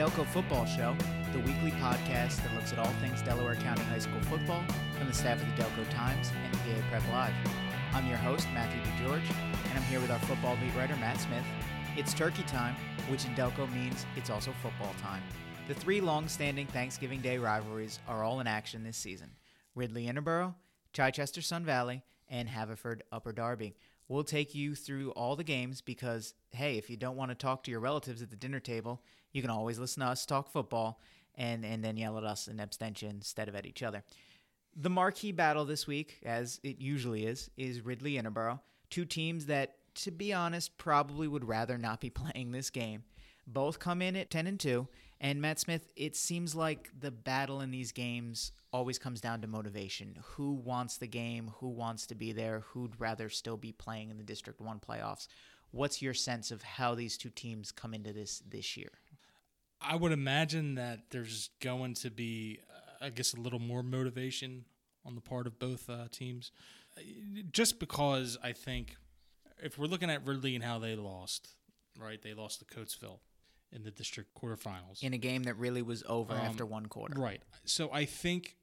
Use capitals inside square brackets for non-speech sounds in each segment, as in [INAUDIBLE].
Delco Football Show, the weekly podcast that looks at all things Delaware County High School football from the staff of the Delco Times and PA Prep Live. I'm your host, Matthew De George, and I'm here with our football beat writer, Matt Smith. It's turkey time, which in Delco means it's also football time. The three long-standing Thanksgiving Day rivalries are all in action this season. Ridley Interboro, Chichester Sun Valley, and Haverford Upper Darby. We'll take you through all the games because, hey, if you don't want to talk to your relatives at the dinner table, you can always listen to us talk football and, and then yell at us in abstention instead of at each other. The marquee battle this week, as it usually is, is Ridley Interboro. Two teams that, to be honest, probably would rather not be [LAUGHS] playing this game. Both come in at 10 and 2. And Matt Smith, it seems like the battle in these games always comes down to motivation. Who wants the game? Who wants to be there? Who'd rather still be playing in the District 1 playoffs? What's your sense of how these two teams come into this this year? I would imagine that there's going to be, uh, I guess, a little more motivation on the part of both uh, teams. Just because I think if we're looking at Ridley and how they lost, right? They lost to Coatesville in the district quarterfinals in a game that really was over um, after one quarter. Right. So I think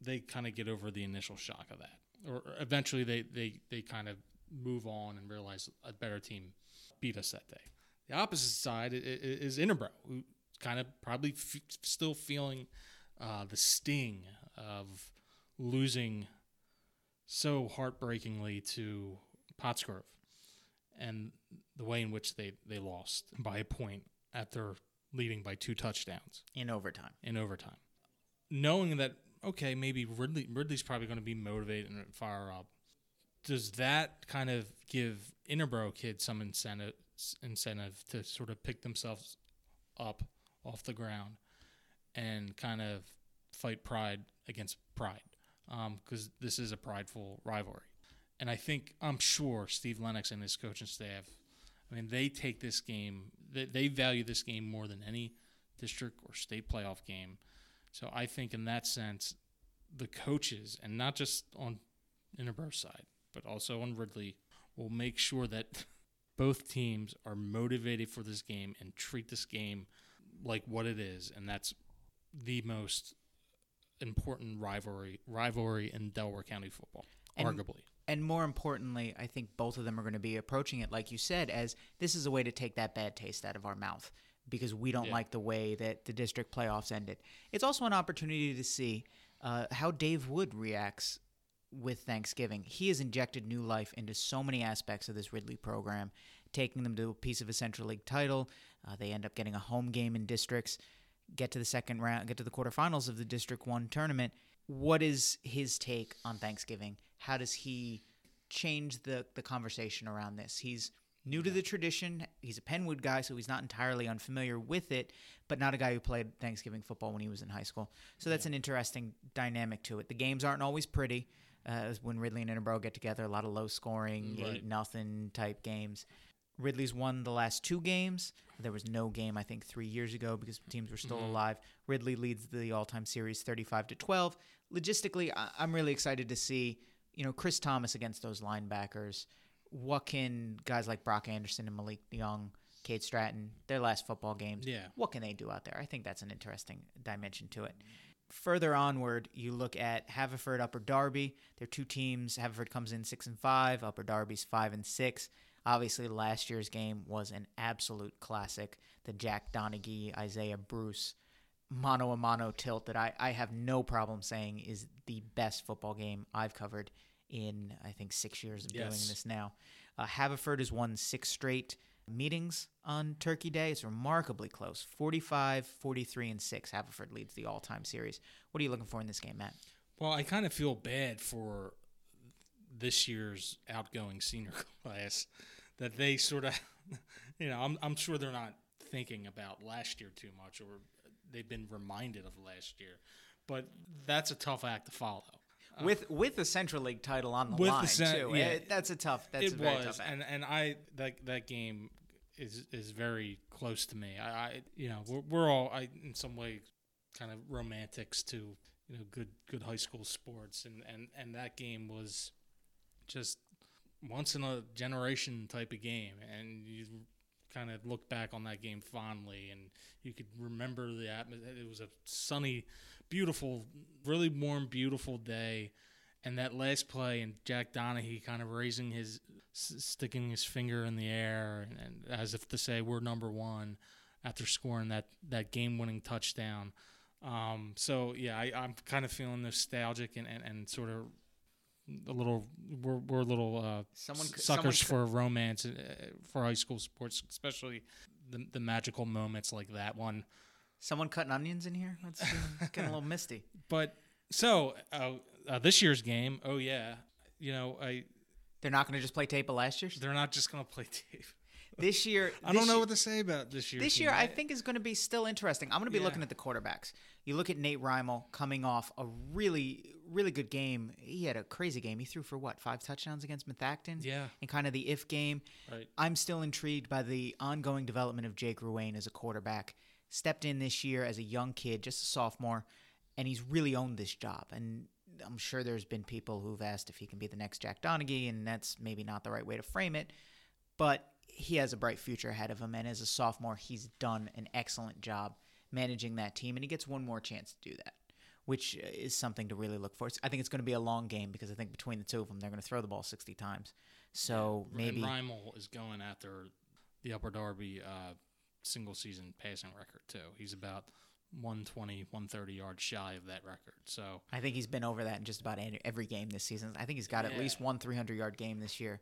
they kind of get over the initial shock of that, or eventually they they they kind of move on and realize a better team beat us that day. The opposite side is Interboro, who kind of probably f- still feeling uh, the sting of losing so heartbreakingly to Pottsgrove and the way in which they, they lost by a point after leading by two touchdowns in overtime. In overtime, knowing that okay, maybe Ridley Ridley's probably going to be motivated and fire up. Does that kind of give Interboro kids some incentive incentive to sort of pick themselves up off the ground and kind of fight pride against pride? Because um, this is a prideful rivalry. And I think, I'm sure Steve Lennox and his coaching staff I mean, they take this game, they, they value this game more than any district or state playoff game. So I think in that sense, the coaches, and not just on Interboro's side, but also on Ridley, will make sure that [LAUGHS] both teams are motivated for this game and treat this game like what it is, and that's the most important rivalry rivalry in Delaware County football, and, arguably. And more importantly, I think both of them are going to be approaching it, like you said, as this is a way to take that bad taste out of our mouth because we don't yeah. like the way that the district playoffs ended. It's also an opportunity to see uh, how Dave Wood reacts with Thanksgiving. He has injected new life into so many aspects of this Ridley program, taking them to a piece of a Central League title. Uh, they end up getting a home game in districts, get to the second round, get to the quarterfinals of the District 1 tournament. What is his take on Thanksgiving? How does he change the, the conversation around this? He's new to the tradition. He's a Penn Wood guy, so he's not entirely unfamiliar with it, but not a guy who played Thanksgiving football when he was in high school. So that's yeah. an interesting dynamic to it. The games aren't always pretty. Uh, when Ridley and Interboro get together, a lot of low scoring, right. eight nothing type games. Ridley's won the last two games. There was no game, I think, three years ago because teams were still mm-hmm. alive. Ridley leads the all-time series 35 to 12. Logistically, I'm really excited to see, you know, Chris Thomas against those linebackers. What can guys like Brock Anderson and Malik Young, Kate Stratton, their last football games, yeah. what can they do out there? I think that's an interesting dimension to it. Further onward, you look at Haverford, Upper Darby. They're two teams. Haverford comes in six and five. Upper Darby's five and six. Obviously, last year's game was an absolute classic. The Jack Donaghy, Isaiah Bruce mano a mano tilt that I, I have no problem saying is the best football game I've covered in, I think, six years of yes. doing this now. Uh, Haverford has won six straight meetings on Turkey Day. It's remarkably close 45, 43, and 6. Haverford leads the all time series. What are you looking for in this game, Matt? Well, I kind of feel bad for this year's outgoing senior [LAUGHS] class that they sort of, [LAUGHS] you know, I'm, I'm sure they're not thinking about last year too much or they've been reminded of last year. But that's a tough act to follow. Uh, with with the Central League title on the line the too, yeah, it, that's a tough. That's it a very was, tough act. and and I that that game is is very close to me. I, I you know we're, we're all I, in some way kind of romantics to you know good good high school sports, and and and that game was just once in a generation type of game, and you kind of look back on that game fondly, and you could remember the atmosphere. It was a sunny, beautiful, really warm, beautiful day, and that last play and Jack Donaghy kind of raising his, sticking his finger in the air, and, and as if to say we're number one after scoring that that game winning touchdown. Um, so yeah, I, I'm kind of feeling nostalgic and, and, and sort of a little we're, we're a little uh, Someone suckers someone for romance uh, for high school sports, especially the, the magical moments like that one. Someone cutting onions in here? That's getting a little misty. [LAUGHS] But so uh, uh, this year's game, oh yeah, you know I They're not going to just play tape of last year's. they're not just gonna play [LAUGHS] tape. This year, [LAUGHS] I this don't know year- what to say about this year. This year, I think is going to be still interesting. I'm going to be Yeah. looking at the quarterbacks. You look at Nate Reimel coming off a really, really good game. He had a crazy game. He threw for what five touchdowns against Methacton. Yeah. and kind of the if game. Right. I'm still intrigued by the ongoing development of Jake Ruane as a quarterback. Stepped in this year as a young kid, just a sophomore, and he's really owned this job. And I'm sure there's been people who've asked if he can be the next Jack Donaghy, and that's maybe not the right way to frame it. But he has a bright future ahead of him, and as a sophomore, he's done an excellent job managing that team, and he gets one more chance to do that, which is something to really look for. It's- I think it's going to be a long game because I think between the two of them, they're going to throw the ball 60 times. So maybe and Reimel is going after the Upper Darby uh, single season passing record too. He's about 120, 130 yards shy of that record. So I think he's been over that in just about any- every game this season. I think he's got at least one 300 yard game this year.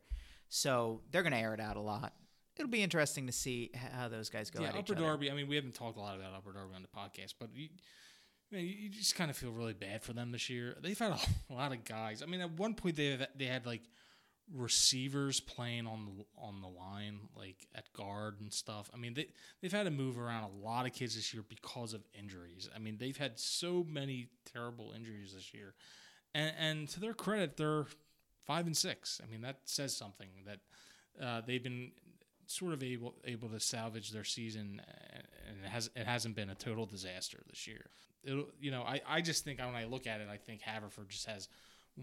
So they're going to air it out a lot. It'll be interesting to see how those guys go yeah, Upper. Darby. I mean, we haven't talked a lot about Upper Darby on the podcast, but you, know, you you just kind of feel really bad for them this year. They've had a [LAUGHS] lot of guys. I mean, at one point they they had like receivers playing on the on the line, like at guard and stuff. I mean, they they've had to move around a lot of kids this year because of injuries. I mean, they've had so many terrible injuries this year, and and to their credit, they're five and six. I mean, that says something that uh, they've been sort of able able to salvage their season, uh, and it has it hasn't been a total disaster this year. It'll, you know, I, I just think when I look at it, I think Haverford just has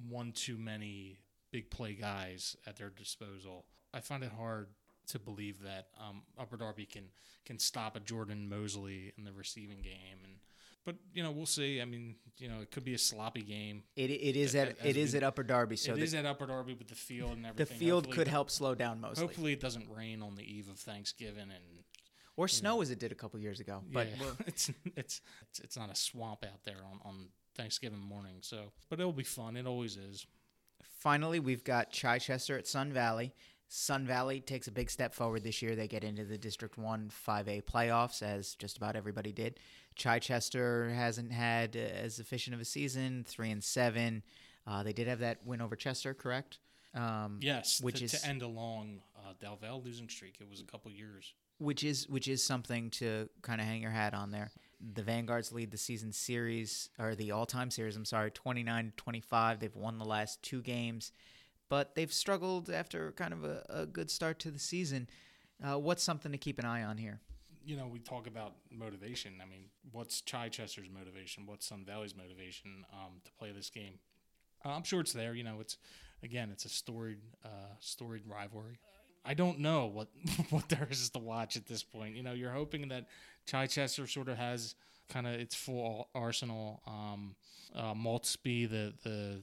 one too many big play guys at their disposal. I find it hard to believe that um, Upper Darby can can stop a Jordan Mosley in the receiving game, and but you know we'll see. I mean, you know, it could be a sloppy game. It, it is at it is we- at Upper Darby, so it the, is at Upper Darby with the field and everything. the field Hopefully could help slow down Mosley. Hopefully, it doesn't rain on the eve of Thanksgiving and or snow as it did a couple years ago. But yeah, [LAUGHS] it's it's it's it's not a swamp out there on, on Thanksgiving morning. So, but it'll be fun. It always is. finally, we've got Chichester at Sun Valley. Sun Valley takes a big step forward this year. They get into the District 1 5A playoffs, as just about everybody did. Chichester hasn't had uh, as efficient of a season, 3 and 7. Uh, they did have that win over Chester, correct? Um, Yes, Which to, is- to end a long uh, Dalvell losing streak. It was a couple years. which is which is something to kind of hang your hat on there. The Vanguards lead the season series or the all-time series, I'm sorry, 29-25. They've won the last two games, but they've struggled after kind of a, a good start to the season. Uh, what's something to keep an eye on here? You know, we talk about motivation. I mean, what's Chichester's motivation? What's Sun Valley's motivation um, to play this game? Uh, I'm sure it's there. You know, it's again, it's a storied, uh, storied rivalry. I don't know what [LAUGHS] what there is to watch at this point. You know, you're hoping that Chichester sort of has kind of its full arsenal. Um, uh, Maltzby, the the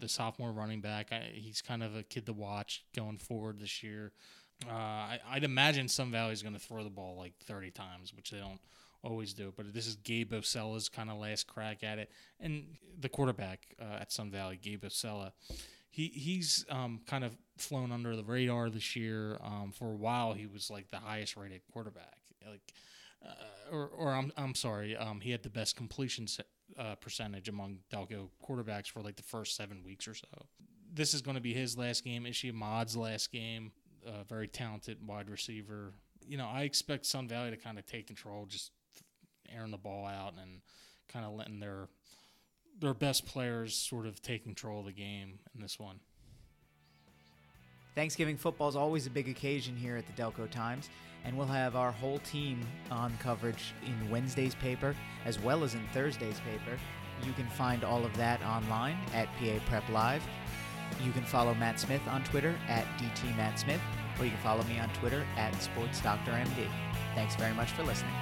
the sophomore running back, I, he's kind of a kid to watch going forward this year. Uh, I, I'd imagine Sun Valley's going to throw the ball like 30 times, which they don't always do. But this is Gabe Osella's kind of last crack at it, and the quarterback uh, at Sun Valley, Gabe Osella, he he's um, kind of flown under the radar this year. Um, for a while, he was like the highest rated quarterback, like, uh, or or I'm I'm sorry, um, he had the best completion uh, percentage among Delco quarterbacks for like the first seven weeks or so. This is going to be his last game. Ishii Mod's last game. A very talented wide receiver. You know, I expect Sun Valley to kind of take control, just airing the ball out and kind of letting their their best players sort of take control of the game in this one. Thanksgiving football is always a big occasion here at the Delco Times, and we'll have our whole team on coverage in Wednesday's paper as well as in Thursday's paper. You can find all of that online at PA Prep Live. You can follow Matt Smith on Twitter at DTMattSmith, or you can follow me on Twitter at SportsDoctorMD. Thanks very much for listening.